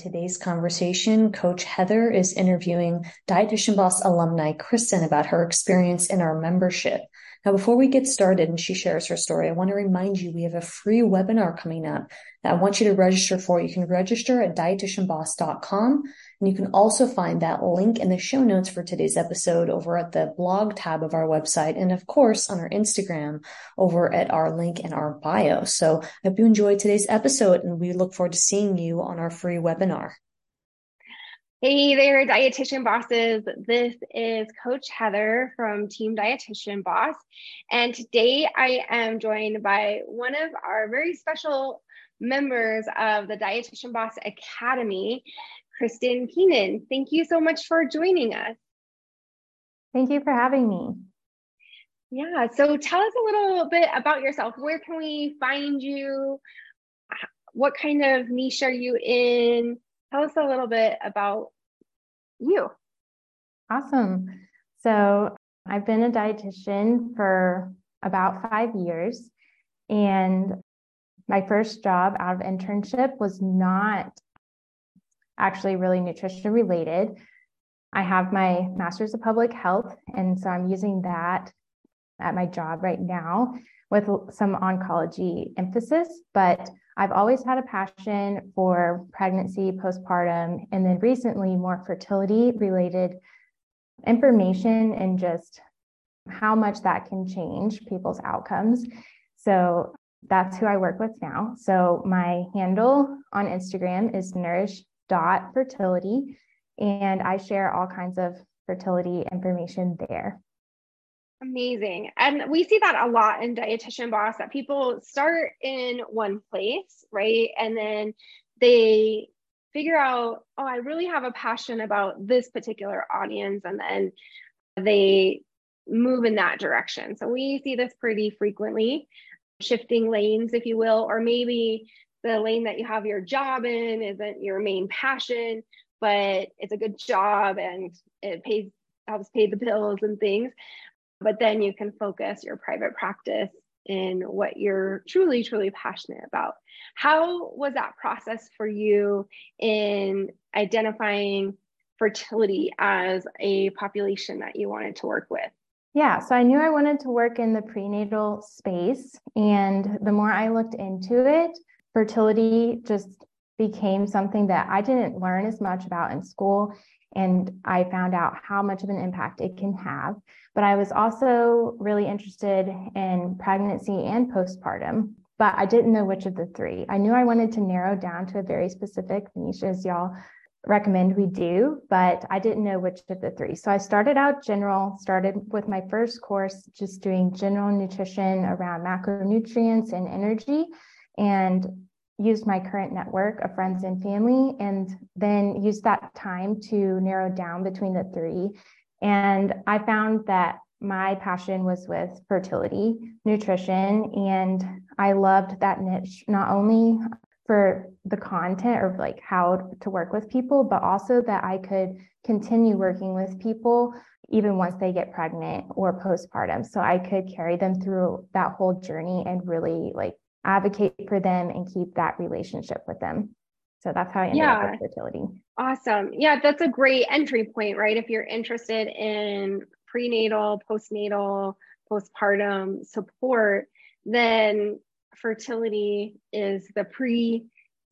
Today's conversation, Coach Heather is interviewing Dietitian Boss alumni Kristen about her experience in our membership. Now, before we get started and she shares her story, I want to remind you we have a free webinar coming up that I want you to register for. You can register at dietitianboss.com and you can also find that link in the show notes for today's episode over at the blog tab of our website. And of course, on our Instagram over at our link in our bio. So I hope you enjoyed today's episode and we look forward to seeing you on our free webinar. Hey there, dietitian bosses. This is Coach Heather from Team Dietitian Boss. And today I am joined by one of our very special members of the Dietitian Boss Academy. Kristen Keenan. Thank you so much for joining us. Thank you for having me. Yeah, so tell us a little bit about yourself. Where can we find you? What kind of niche are you in? Tell us a little bit about you. Awesome. So, I've been a dietitian for about five years. And my first job out of internship was not actually really nutrition related. I have my master's of public health, and so I'm using that at my job right now with some oncology emphasis. But I've always had a passion for pregnancy, postpartum, and then recently more fertility related information and just how much that can change people's outcomes. So that's who I work with now. So my handle on Instagram is nourish dot fertility and i share all kinds of fertility information there. Amazing. And we see that a lot in dietitian boss that people start in one place right? And then they figure out oh i really have a passion about this particular audience and then they move in that direction. So we see this pretty frequently shifting lanes if you will or maybe the lane that you have your job in isn't your main passion, but it's a good job and it pays helps pay the bills and things. But then you can focus your private practice in what you're truly, truly passionate about. How was that process for you in identifying fertility as a population that you wanted to work with? Yeah, so I knew I wanted to work in the prenatal space. And the more I looked into it, fertility just became something that I didn't learn as much about in school. And I found out how much of an impact it can have. But I was also really interested in pregnancy and postpartum, but I didn't know which of the three. I knew I wanted to narrow down to a very specific niche, as y'all recommend we do, but I didn't know which of the three. So I started out general, started with my first course, just doing general nutrition around macronutrients and energy and used my current network of friends and family and then used that time to narrow down between the three. And i found that my passion was with fertility nutrition and i loved that niche not only for the content or like how to work with people but also that i could continue working with people even once they get pregnant or postpartum. So i could carry them through that whole journey and really like advocate for them and keep that relationship with them. So that's how I ended yeah. up with fertility. Awesome. Yeah, that's a great entry point, right? If you're interested in prenatal, postnatal, postpartum support, then fertility is the pre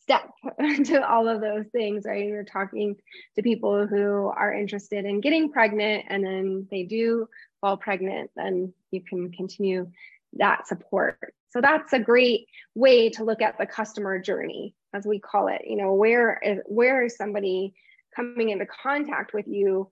step to all of those things, right? You're talking to people who are interested in getting pregnant and then they do fall pregnant, then you can continue that support. So that's a great way to look at the customer journey, as we call it. You know, where is where is somebody coming into contact with you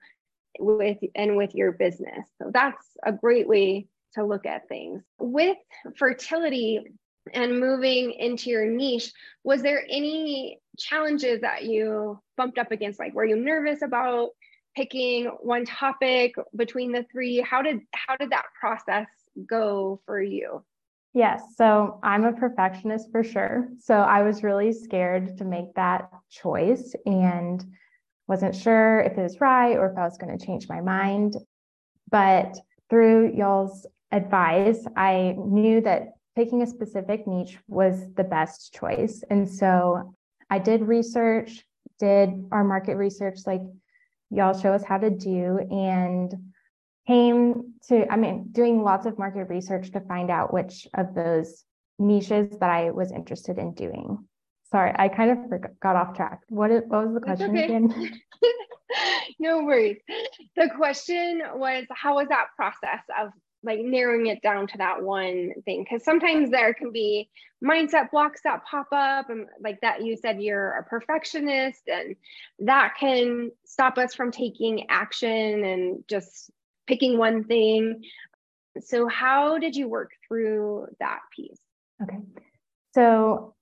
with and with your business? So that's a great way to look at things. With fertility and moving into your niche, was there any challenges that you bumped up against? Like, were you nervous about picking one topic between the three? How did how did that process go for you? Yes. So I'm a perfectionist for sure. So I was really scared to make that choice and wasn't sure if it was right or if I was going to change my mind. But through y'all's advice, I knew that picking a specific niche was the best choice. And so I did research, did our market research like y'all show us how to do and came to, I mean, doing lots of market research to find out which of those niches that I was interested in doing. Sorry, I kind of forgot, got off track. What, is, what was the question okay. again? no worries. The question was how was that process of like narrowing it down to that one thing because sometimes there can be mindset blocks that pop up and like that you said you're a perfectionist and that can stop us from taking action and just picking one thing so how did you work through that piece okay so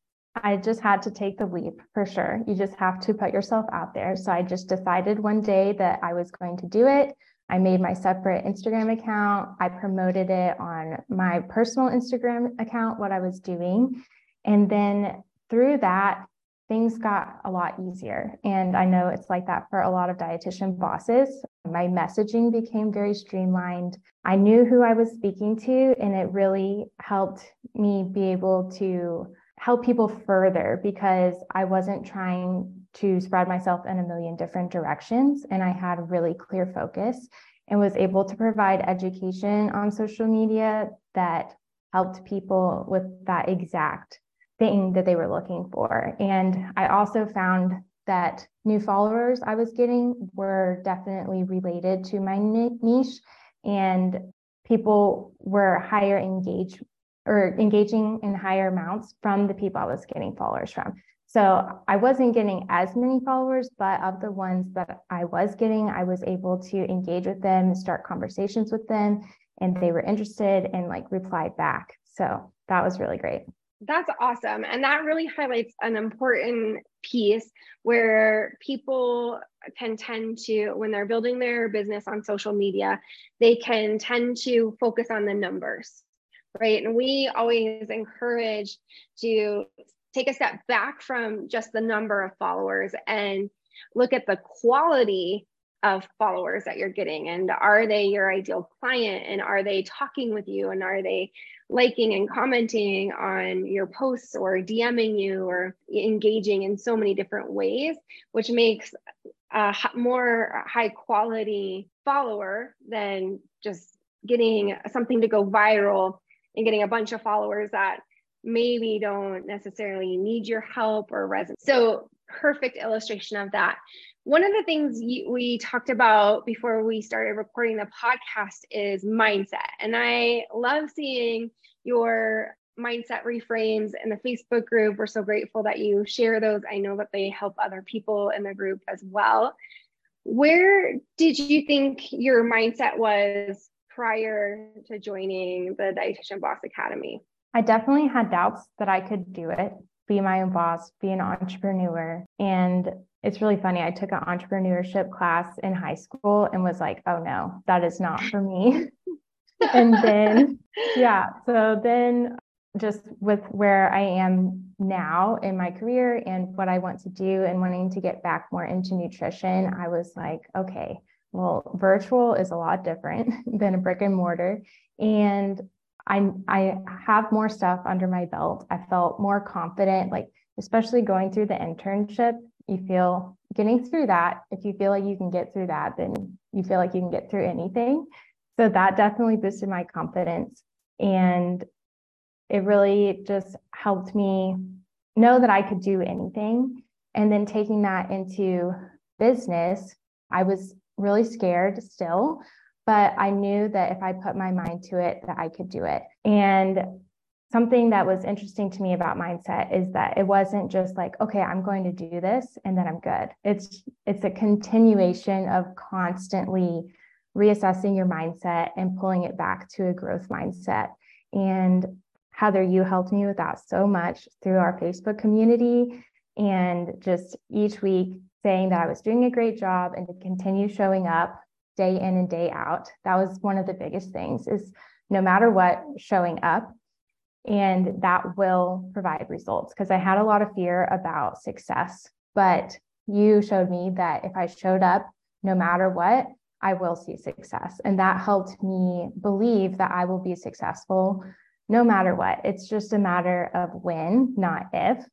I just had to take the leap for sure. You just have to put yourself out there. So I just decided one day that I was going to do it. I made my separate Instagram account. I promoted it on my personal Instagram account, what I was doing. And then through that, things got a lot easier. And I know it's like that for a lot of dietitian bosses. My messaging became very streamlined. I knew who I was speaking to, and it really helped me be able to help people further because I wasn't trying to spread myself in a million different directions. And I had a really clear focus and was able to provide education on social media that helped people with that exact thing that they were looking for. And I also found that new followers I was getting were definitely related to my niche and people were higher engaged or engaging in higher amounts from the people I was getting followers from. So I wasn't getting as many followers, but of the ones that I was getting, I was able to engage with them, start conversations with them, and they were interested and like replied back. So that was really great. That's awesome. And that really highlights an important piece where people can tend to, when they're building their business on social media, they can tend to focus on the numbers, right? And we always encourage to take a step back from just the number of followers and look at the quality of followers that you're getting and are they your ideal client and are they talking with you and are they liking and commenting on your posts or DMing you or engaging in so many different ways which makes a more high quality follower than just getting something to go viral and getting a bunch of followers that maybe don't necessarily need your help or resonate. So, perfect illustration of that. One of the things we talked about before we started recording the podcast is mindset. And I love seeing your mindset reframes in the Facebook group. We're so grateful that you share those. I know that they help other people in the group as well. Where did you think your mindset was prior to joining the Dietitian Boss Academy? I definitely had doubts that I could do it, be my own boss, be an entrepreneur. And it's really funny. I took an entrepreneurship class in high school and was like, oh no, that is not for me. and then, yeah. So then, just with where I am now in my career and what I want to do and wanting to get back more into nutrition, I was like, okay, well, virtual is a lot different than a brick and mortar. And I I have more stuff under my belt. I felt more confident, like especially going through the internship. You feel getting through that. If you feel like you can get through that, then you feel like you can get through anything. So that definitely boosted my confidence. And it really just helped me know that I could do anything. And then taking that into business, I was really scared still, but I knew that if I put my mind to it, that I could do it. And something that was interesting to me about mindset is that it wasn't just like, okay, I'm going to do this and then I'm good. It's it's a continuation of constantly reassessing your mindset and pulling it back to a growth mindset. And Heather, you helped me with that so much through our Facebook community and just each week saying that I was doing a great job and to continue showing up day in and day out. That was one of the biggest things is no matter what, showing up. And that will provide results because I had a lot of fear about success. But you showed me that if I showed up, no matter what, I will see success. And that helped me believe that I will be successful no matter what. It's just a matter of when, not if.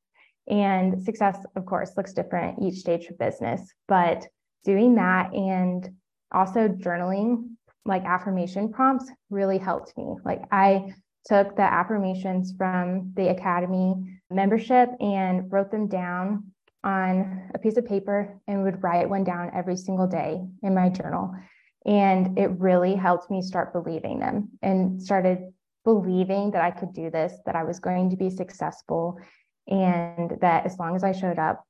And success, of course, looks different each stage of business, but doing that and also journaling like affirmation prompts really helped me. Like I took the affirmations from the academy membership and wrote them down on a piece of paper and would write one down every single day in my journal. And it really helped me start believing them and started believing that I could do this, that I was going to be successful, and that as long as I showed up,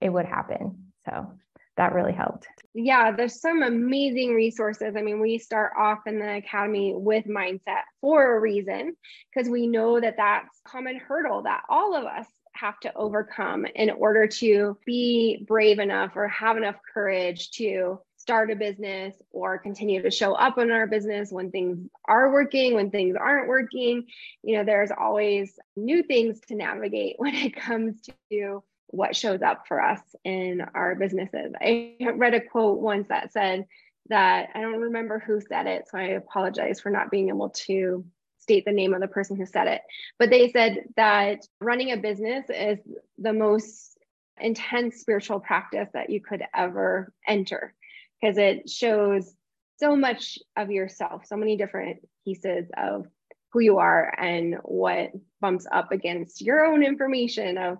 it would happen. So that really helped. Yeah, there's some amazing resources. I mean, we start off in the academy with mindset for a reason because we know that that's common hurdle that all of us have to overcome in order to be brave enough or have enough courage to start a business or continue to show up in our business when things are working, when things aren't working. You know, there's always new things to navigate when it comes to what shows up for us in our businesses. I read a quote once that said that I don't remember who said it, so I apologize for not being able to state the name of the person who said it, but they said that running a business is the most intense spiritual practice that you could ever enter because it shows so much of yourself, so many different pieces of who you are and what bumps up against your own information of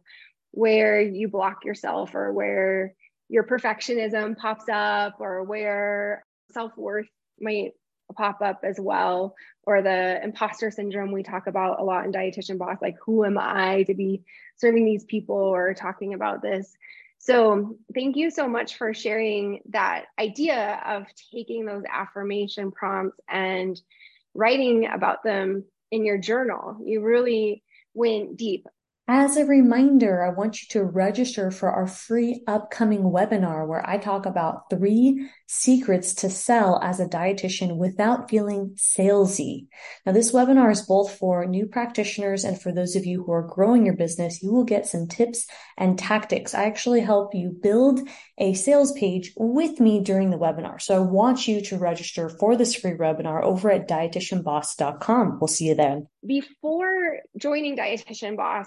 where you block yourself or where your perfectionism pops up or where self-worth might pop up as well or the imposter syndrome we talk about a lot in dietitian boss like who am i to be serving these people or talking about this? So thank you so much for sharing that idea of taking those affirmation prompts and writing about them in your journal. You really went deep as a reminder, I want you to register for our free upcoming webinar where I talk about three secrets to sell as a dietitian without feeling salesy. Now, this webinar is both for new practitioners and for those of you who are growing your business. You will get some tips and tactics. I actually help you build a sales page with me during the webinar. So I want you to register for this free webinar over at dietitianboss.com. We'll see you then. Before joining Dietitian Boss,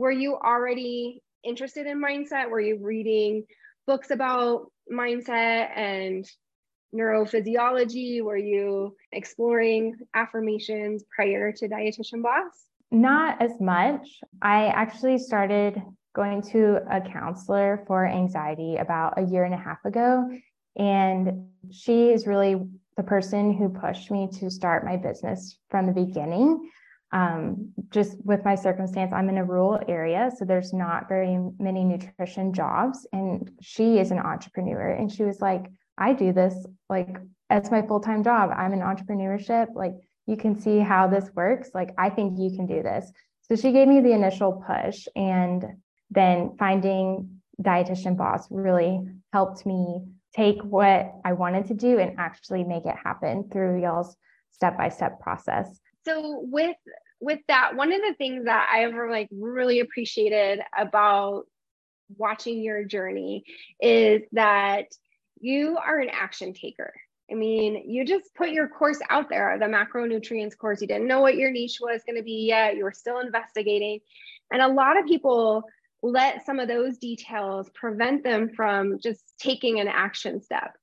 were you already interested in mindset? Were you reading books about mindset and neurophysiology? Were you exploring affirmations prior to Dietitian Boss? Not as much. I actually started going to a counselor for anxiety about a year and a half ago. And she is really the person who pushed me to start my business from the beginning um, just with my circumstance, I'm in a rural area, so there's not very many nutrition jobs. And she is an entrepreneur, and she was like, I do this like as my full time job. I'm in entrepreneurship. Like, you can see how this works. Like, I think you can do this. So she gave me the initial push, and then finding dietitian boss really helped me take what I wanted to do and actually make it happen through y'all's step by step process so with with that one of the things that i ever like really appreciated about watching your journey is that you are an action taker. I mean you just put your course out there the macronutrients course. You didn't know what your niche was going to be yet. You were still investigating. And a lot of people let some of those details prevent them from just taking an action step.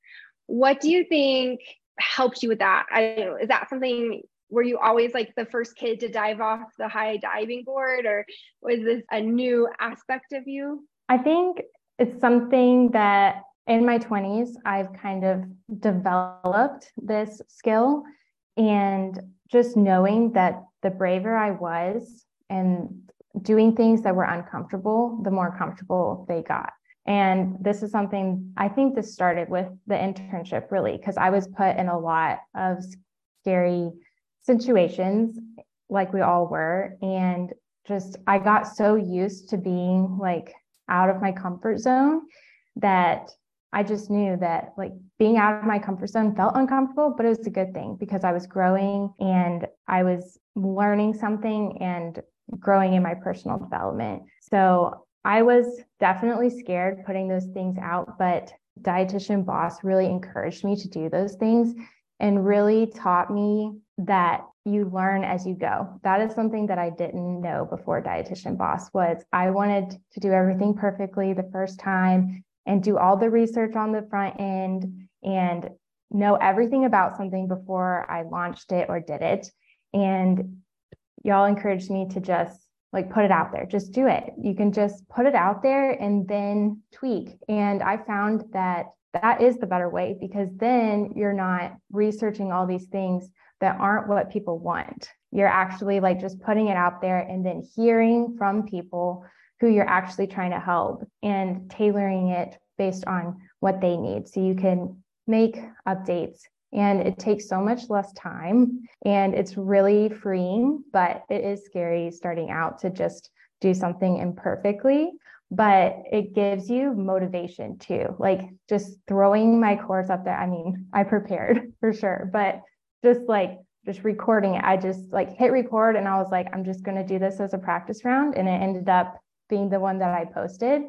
What do you think helped you with that? I, is that something were you always like the first kid to dive off the high diving board or was this a new aspect of you? I think it's something that in my 20s i've kind of developed this skill and just knowing that the braver i was and doing things that were uncomfortable the more comfortable they got. And this is something I think this started with the internship, really, because I was put in a lot of scary situations like we all were and just I got so used to being like out of my comfort zone that I just knew that like being out of my comfort zone felt uncomfortable, but it was a good thing because I was growing and I was learning something and growing in my personal development. So I was definitely scared putting those things out, but dietitian boss really encouraged me to do those things and really taught me that you learn as you go. That is something that I didn't know before dietitian boss was I wanted to do everything perfectly the first time and do all the research on the front end and know everything about something before I launched it or did it. And y'all encouraged me to just like put it out there, just do it. You can just put it out there and then tweak. And I found that that is the better way because then you're not researching all these things that aren't what people want. You're actually like just putting it out there and then hearing from people who you're actually trying to help and tailoring it based on what they need. So you can make updates and it takes so much less time and it's really freeing, but it is scary starting out to just do something imperfectly. But it gives you motivation too. Like just throwing my course up there. I mean, I prepared for sure, but just like just recording it, I just like hit record and I was like, I'm just going to do this as a practice round. And it ended up being the one that I posted.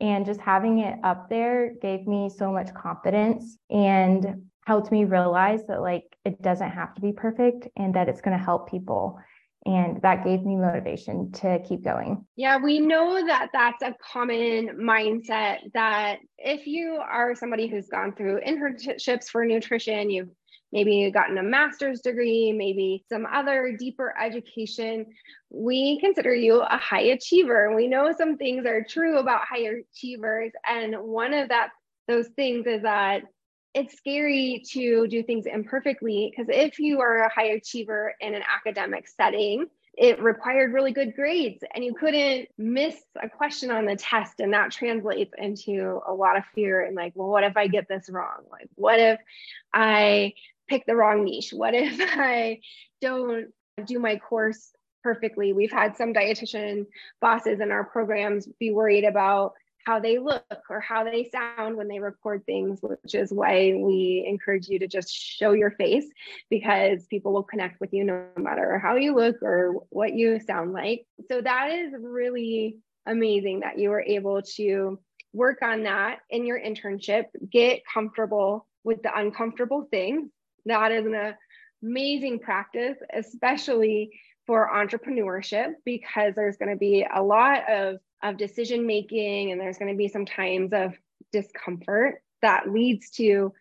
And just having it up there gave me so much confidence and helped me realize that like it doesn't have to be perfect and that it's going to help people and that gave me motivation to keep going. Yeah, we know that that's a common mindset that if you are somebody who's gone through internships for nutrition, you've maybe you've gotten a master's degree, maybe some other deeper education, we consider you a high achiever. We know some things are true about high achievers. And one of that those things is that it's scary to do things imperfectly because if you are a high achiever in an academic setting, it required really good grades and you couldn't miss a question on the test. And that translates into a lot of fear and like well what if i get this wrong? Like what if i pick the wrong niche what if i don't do my course perfectly we've had some dietitian bosses in our programs be worried about how they look or how they sound when they record things, which is why we encourage you to just show your face because people will connect with you no matter how you look or what you sound like. So that is really amazing that you were able to work on that in your internship, get comfortable with the uncomfortable things. That is an amazing practice, especially for entrepreneurship, because there's going to be a lot of of decision making and there's going to be some times of discomfort that leads to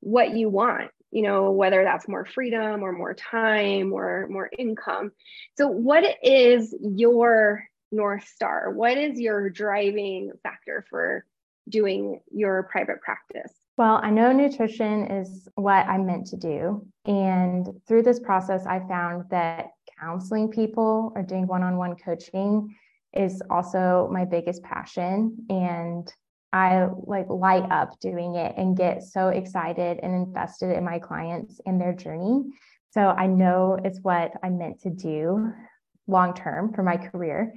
what you want you know whether that's more freedom or more time or more income. So what is your north star? What is your driving factor for doing your private practice well, I know nutrition is what I'm meant to do. And through this process, I found that counseling people or doing one on one coaching is also my biggest passion and I like light up doing it and get so excited and invested in my clients and their journey. So I know it's what I'm meant to do long term for my career.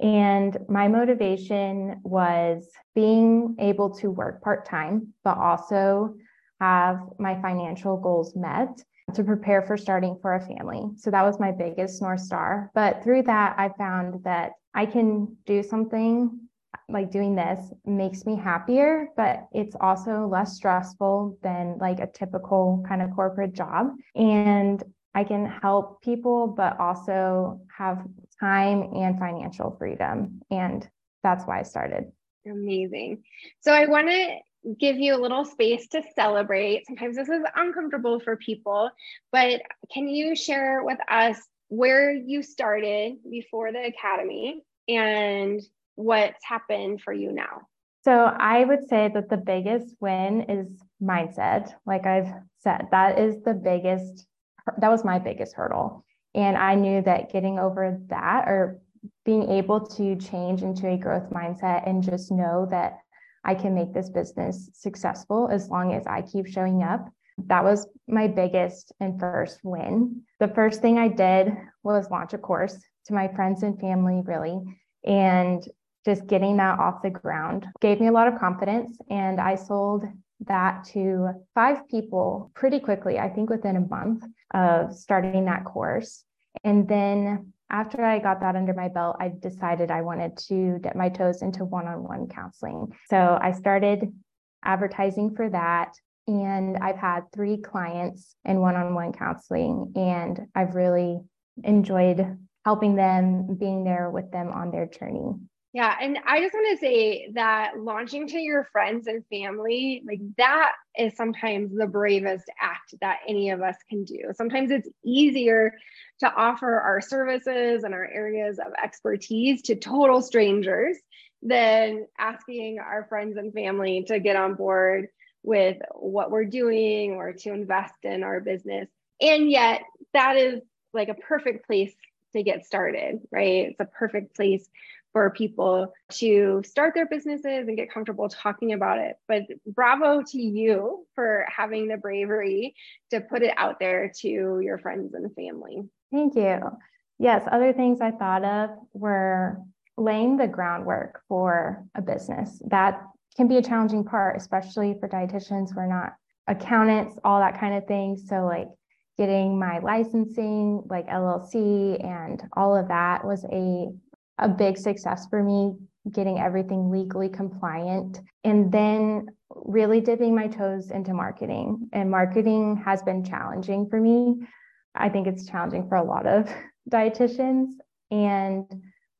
And my motivation was being able to work part time, but also have my financial goals met to prepare for starting for a family. So that was my biggest North Star. But through that, I found that I can do something like doing this makes me happier, but it's also less stressful than like a typical kind of corporate job. And I can help people, but also have time and financial freedom. And that's why I started. Amazing. So I want to give you a little space to celebrate. Sometimes this is uncomfortable for people, but can you share with us where you started before the academy and what's happened for you now? So, I would say that the biggest win is mindset. Like I've said, that is the biggest, that was my biggest hurdle. And I knew that getting over that or being able to change into a growth mindset and just know that I can make this business successful as long as I keep showing up. That was my biggest and first win. The first thing I did was launch a course to my friends and family, really. And just getting that off the ground gave me a lot of confidence. And I sold that to five people pretty quickly, I think within a month of starting that course. And then after I got that under my belt, I decided I wanted to dip my toes into one on one counseling. So I started advertising for that. and I've had three clients in one on one counseling, and I've really enjoyed helping them, being there with them on their journey. Yeah. And I just want to say that launching to your friends and family, like that is sometimes the bravest act that any of us can do. Sometimes it's easier to offer our services and our areas of expertise to total strangers than asking our friends and family to get on board with what we're doing or to invest in our business. And yet, that is like a perfect place to get started, right? It's a perfect place for people to start their businesses and get comfortable talking about it. But bravo to you for having the bravery to put it out there to your friends and family. Thank you. Yes, other things I thought of were laying the groundwork for a business. That can be a challenging part, especially for dietitians. We're not accountants, all that kind of thing. So, like getting my licensing, like LLC, and all of that was a a big success for me getting everything legally compliant and then really dipping my toes into marketing. And marketing has been challenging for me. I think it's challenging for a lot of dietitians. And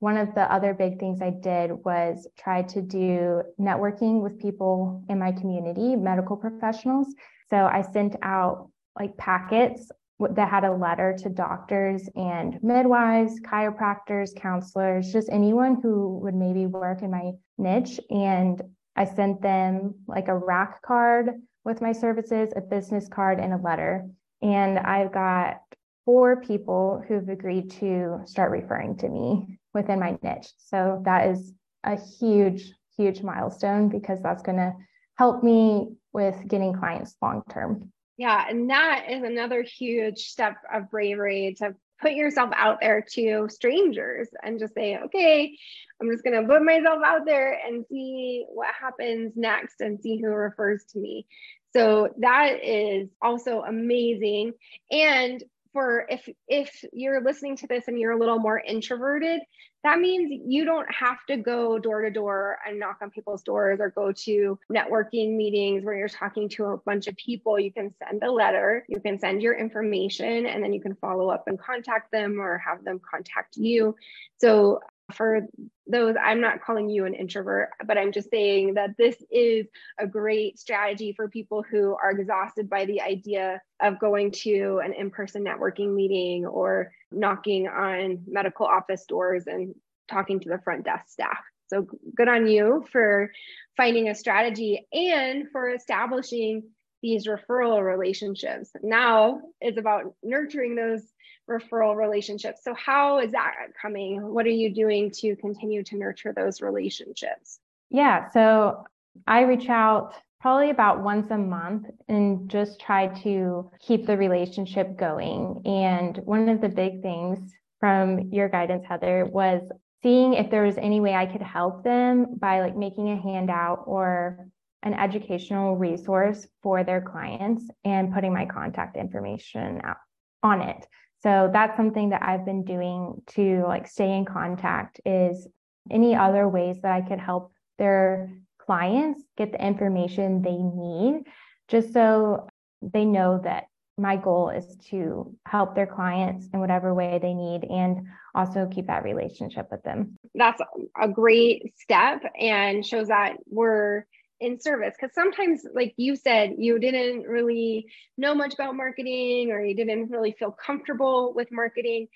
one of the other big things I did was try to do networking with people in my community, medical professionals. So I sent out like packets that had a letter to doctors and midwives, chiropractors, counselors, just anyone who would maybe work in my niche. And I sent them like a rack card with my services, a business card, and a letter. And I've got four people who've agreed to start referring to me within my niche. So that is a huge, huge milestone because that's going to help me with getting clients long term. Yeah. And that is another huge step of bravery to put yourself out there to strangers and just say, okay, I'm just going to put myself out there and see what happens next and see who refers to me. So that is also amazing. And for if if you're listening to this and you're a little more introverted that means you don't have to go door to door and knock on people's doors or go to networking meetings where you're talking to a bunch of people. You can send a letter you can send your information and then you can follow up and contact them or have them contact you. So for those, I'm not calling you an introvert, but I'm just saying that this is a great strategy for people who are exhausted by the idea of going to an in person networking meeting or knocking on medical office doors and talking to the front desk staff. So good on you for finding a strategy and for establishing these referral relationships. Now it's about nurturing those referral relationships. So, how is that coming? What are you doing to continue to nurture those relationships? Yeah, so I reach out probably about once a month and just try to keep the relationship going. And one of the big things from your guidance, Heather, was seeing if there was any way I could help them by like making a handout or an educational resource for their clients and putting my contact information out on it. So that's something that I've been doing to like stay in contact is any other ways that I could help their clients get the information they need just so they know that my goal is to help their clients in whatever way they need and also keep that relationship with them. That's a great step and shows that we're in service because sometimes like you said you didn't really know much about marketing or you didn't really feel comfortable with marketing.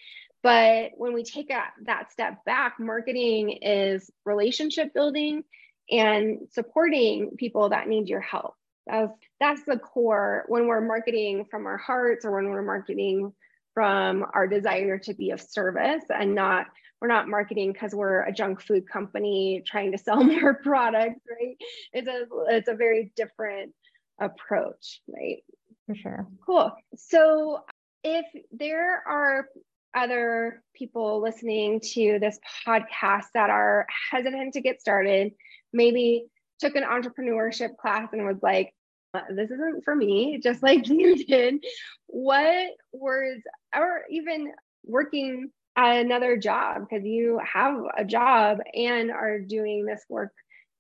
But when we take a, that step back marketing is relationship building and supporting people that need your help. That's that's the core when we're marketing from our hearts or when we're marketing from our desire to be of service and not we're not marketing because we're a junk food company trying to sell more products, right? It's a it's a very different approach, right? For sure. Cool. So if there are other people listening to this podcast that are hesitant to get started, maybe took an entrepreneurship class and was like, uh, this isn't for me, just like you did. What words, or even working another job because you have a job and are doing this work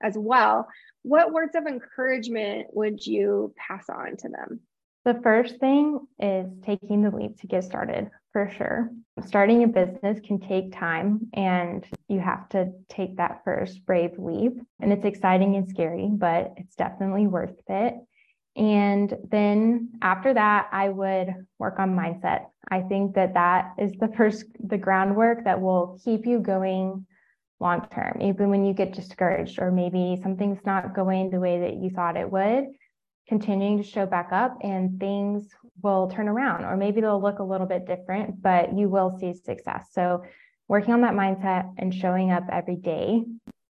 as well. what words of encouragement would you pass on to them? The first thing is taking the leap to get started for sure. Starting a business can take time and you have to take that first brave leap. And it's exciting and scary, but it's definitely worth it. And then after that, I would work on mindset. I think that that is the first, the groundwork that will keep you going long term, even when you get discouraged or maybe something's not going the way that you thought it would. Continuing to show back up and things will turn around, or maybe they'll look a little bit different, but you will see success. So, working on that mindset and showing up every day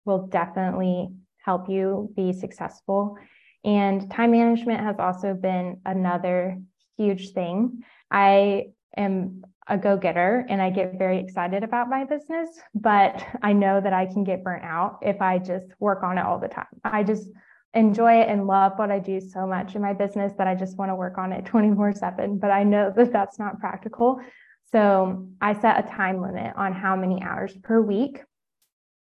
will definitely help you be successful. And time management has also been another huge thing. I am a go getter and I get very excited about my business, but I know that I can get burnt out if I just work on it all the time. I just enjoy it and love what I do so much in my business that I just want to work on it 24 7. But I know that that's not practical. So I set a time limit on how many hours per week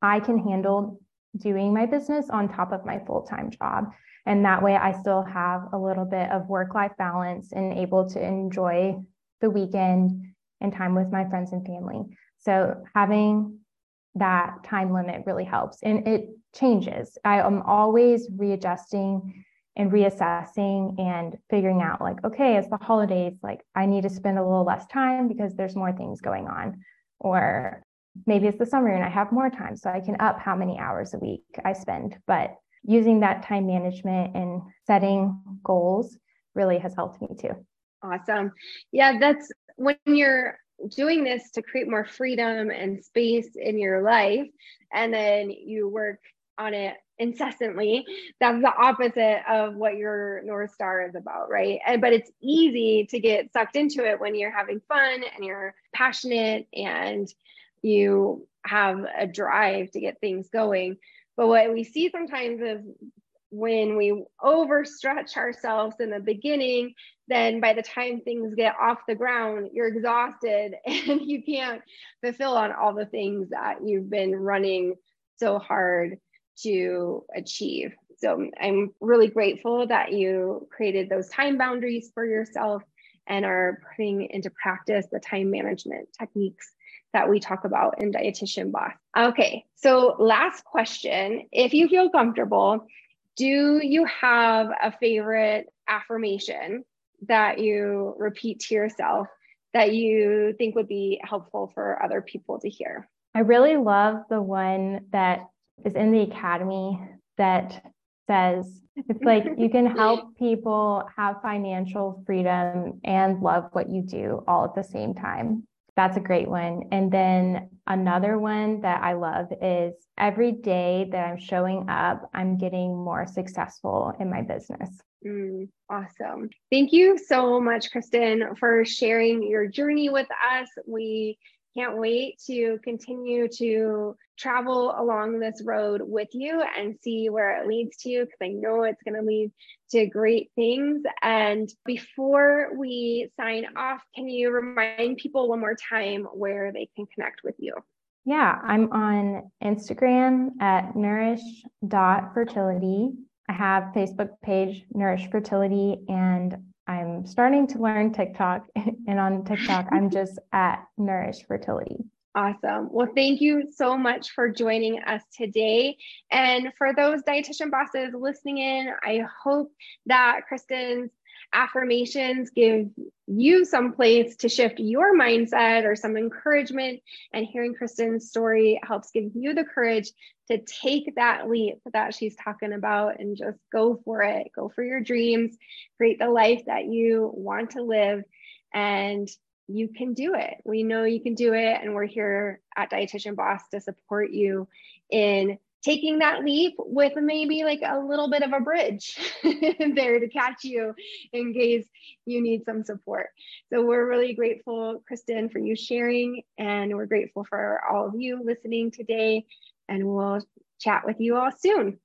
I can handle doing my business on top of my full time job. And that way I still have a little bit of work life balance and able to enjoy the weekend and time with my friends and family. So having that time limit really helps. And it changes. I am always readjusting and reassessing and figuring out like, okay, it's the holidays, like I need to spend a little less time because there's more things going on. Or maybe it's the summer and I have more time, so I can up how many hours a week I spend. But using that time management and setting goals really has helped me too. Awesome. Yeah, that's when you're doing this to create more freedom and space in your life, and then you work on it incessantly that's the opposite of what your north star is about right and but it's easy to get sucked into it when you're having fun and you're passionate and you have a drive to get things going but what we see sometimes is when we overstretch ourselves in the beginning then by the time things get off the ground you're exhausted and you can't fulfill on all the things that you've been running so hard to achieve. So I'm really grateful that you created those time boundaries for yourself and are putting into practice the time management techniques that we talk about in Dietitian Boss. Okay, so last question. If you feel comfortable, do you have a favorite affirmation that you repeat to yourself that you think would be helpful for other people to hear? I really love the one that is in the academy that says it's like you can help people have financial freedom and love what you do all at the same time. That's a great one. And then another one that I love is every day that I'm showing up, I'm getting more successful in my business. Mm, awesome. Thank you so much, Kristen, for sharing your journey with us. We can't wait to continue to travel along this road with you and see where it leads to you because I know it's going to lead to great things. And before we sign off, can you remind people one more time where they can connect with you? Yeah, I'm on Instagram at nourish.fertility. I have Facebook page Nourish Fertility and I'm starting to learn TikTok and on TikTok I'm just at Nourish Fertility. Awesome. Well, thank you so much for joining us today. And for those dietitian bosses listening in, I hope that Kristen's affirmations give you some place to shift your mindset or some encouragement. And hearing Kristen's story helps give you the courage to take that leap that she's talking about and just go for it. Go for your dreams, create the life that you want to live. And you can do it. We know you can do it. And we're here at Dietitian Boss to support you in taking that leap with maybe like a little bit of a bridge there to catch you in case you need some support. So we're really grateful, Kristen, for you sharing. And we're grateful for all of you listening today. And we'll chat with you all soon.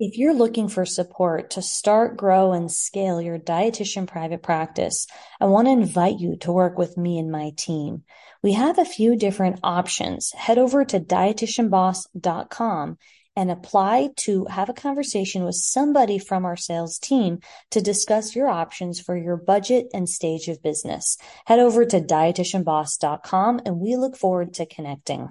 If you're looking for support to start, grow, and scale your dietitian private practice, I want to invite you to work with me and my team. We have a few different options. Head over to dietitianboss.com and apply to have a conversation with somebody from our sales team to discuss your options for your budget and stage of business. Head over to dietitianboss.com and we look forward to connecting.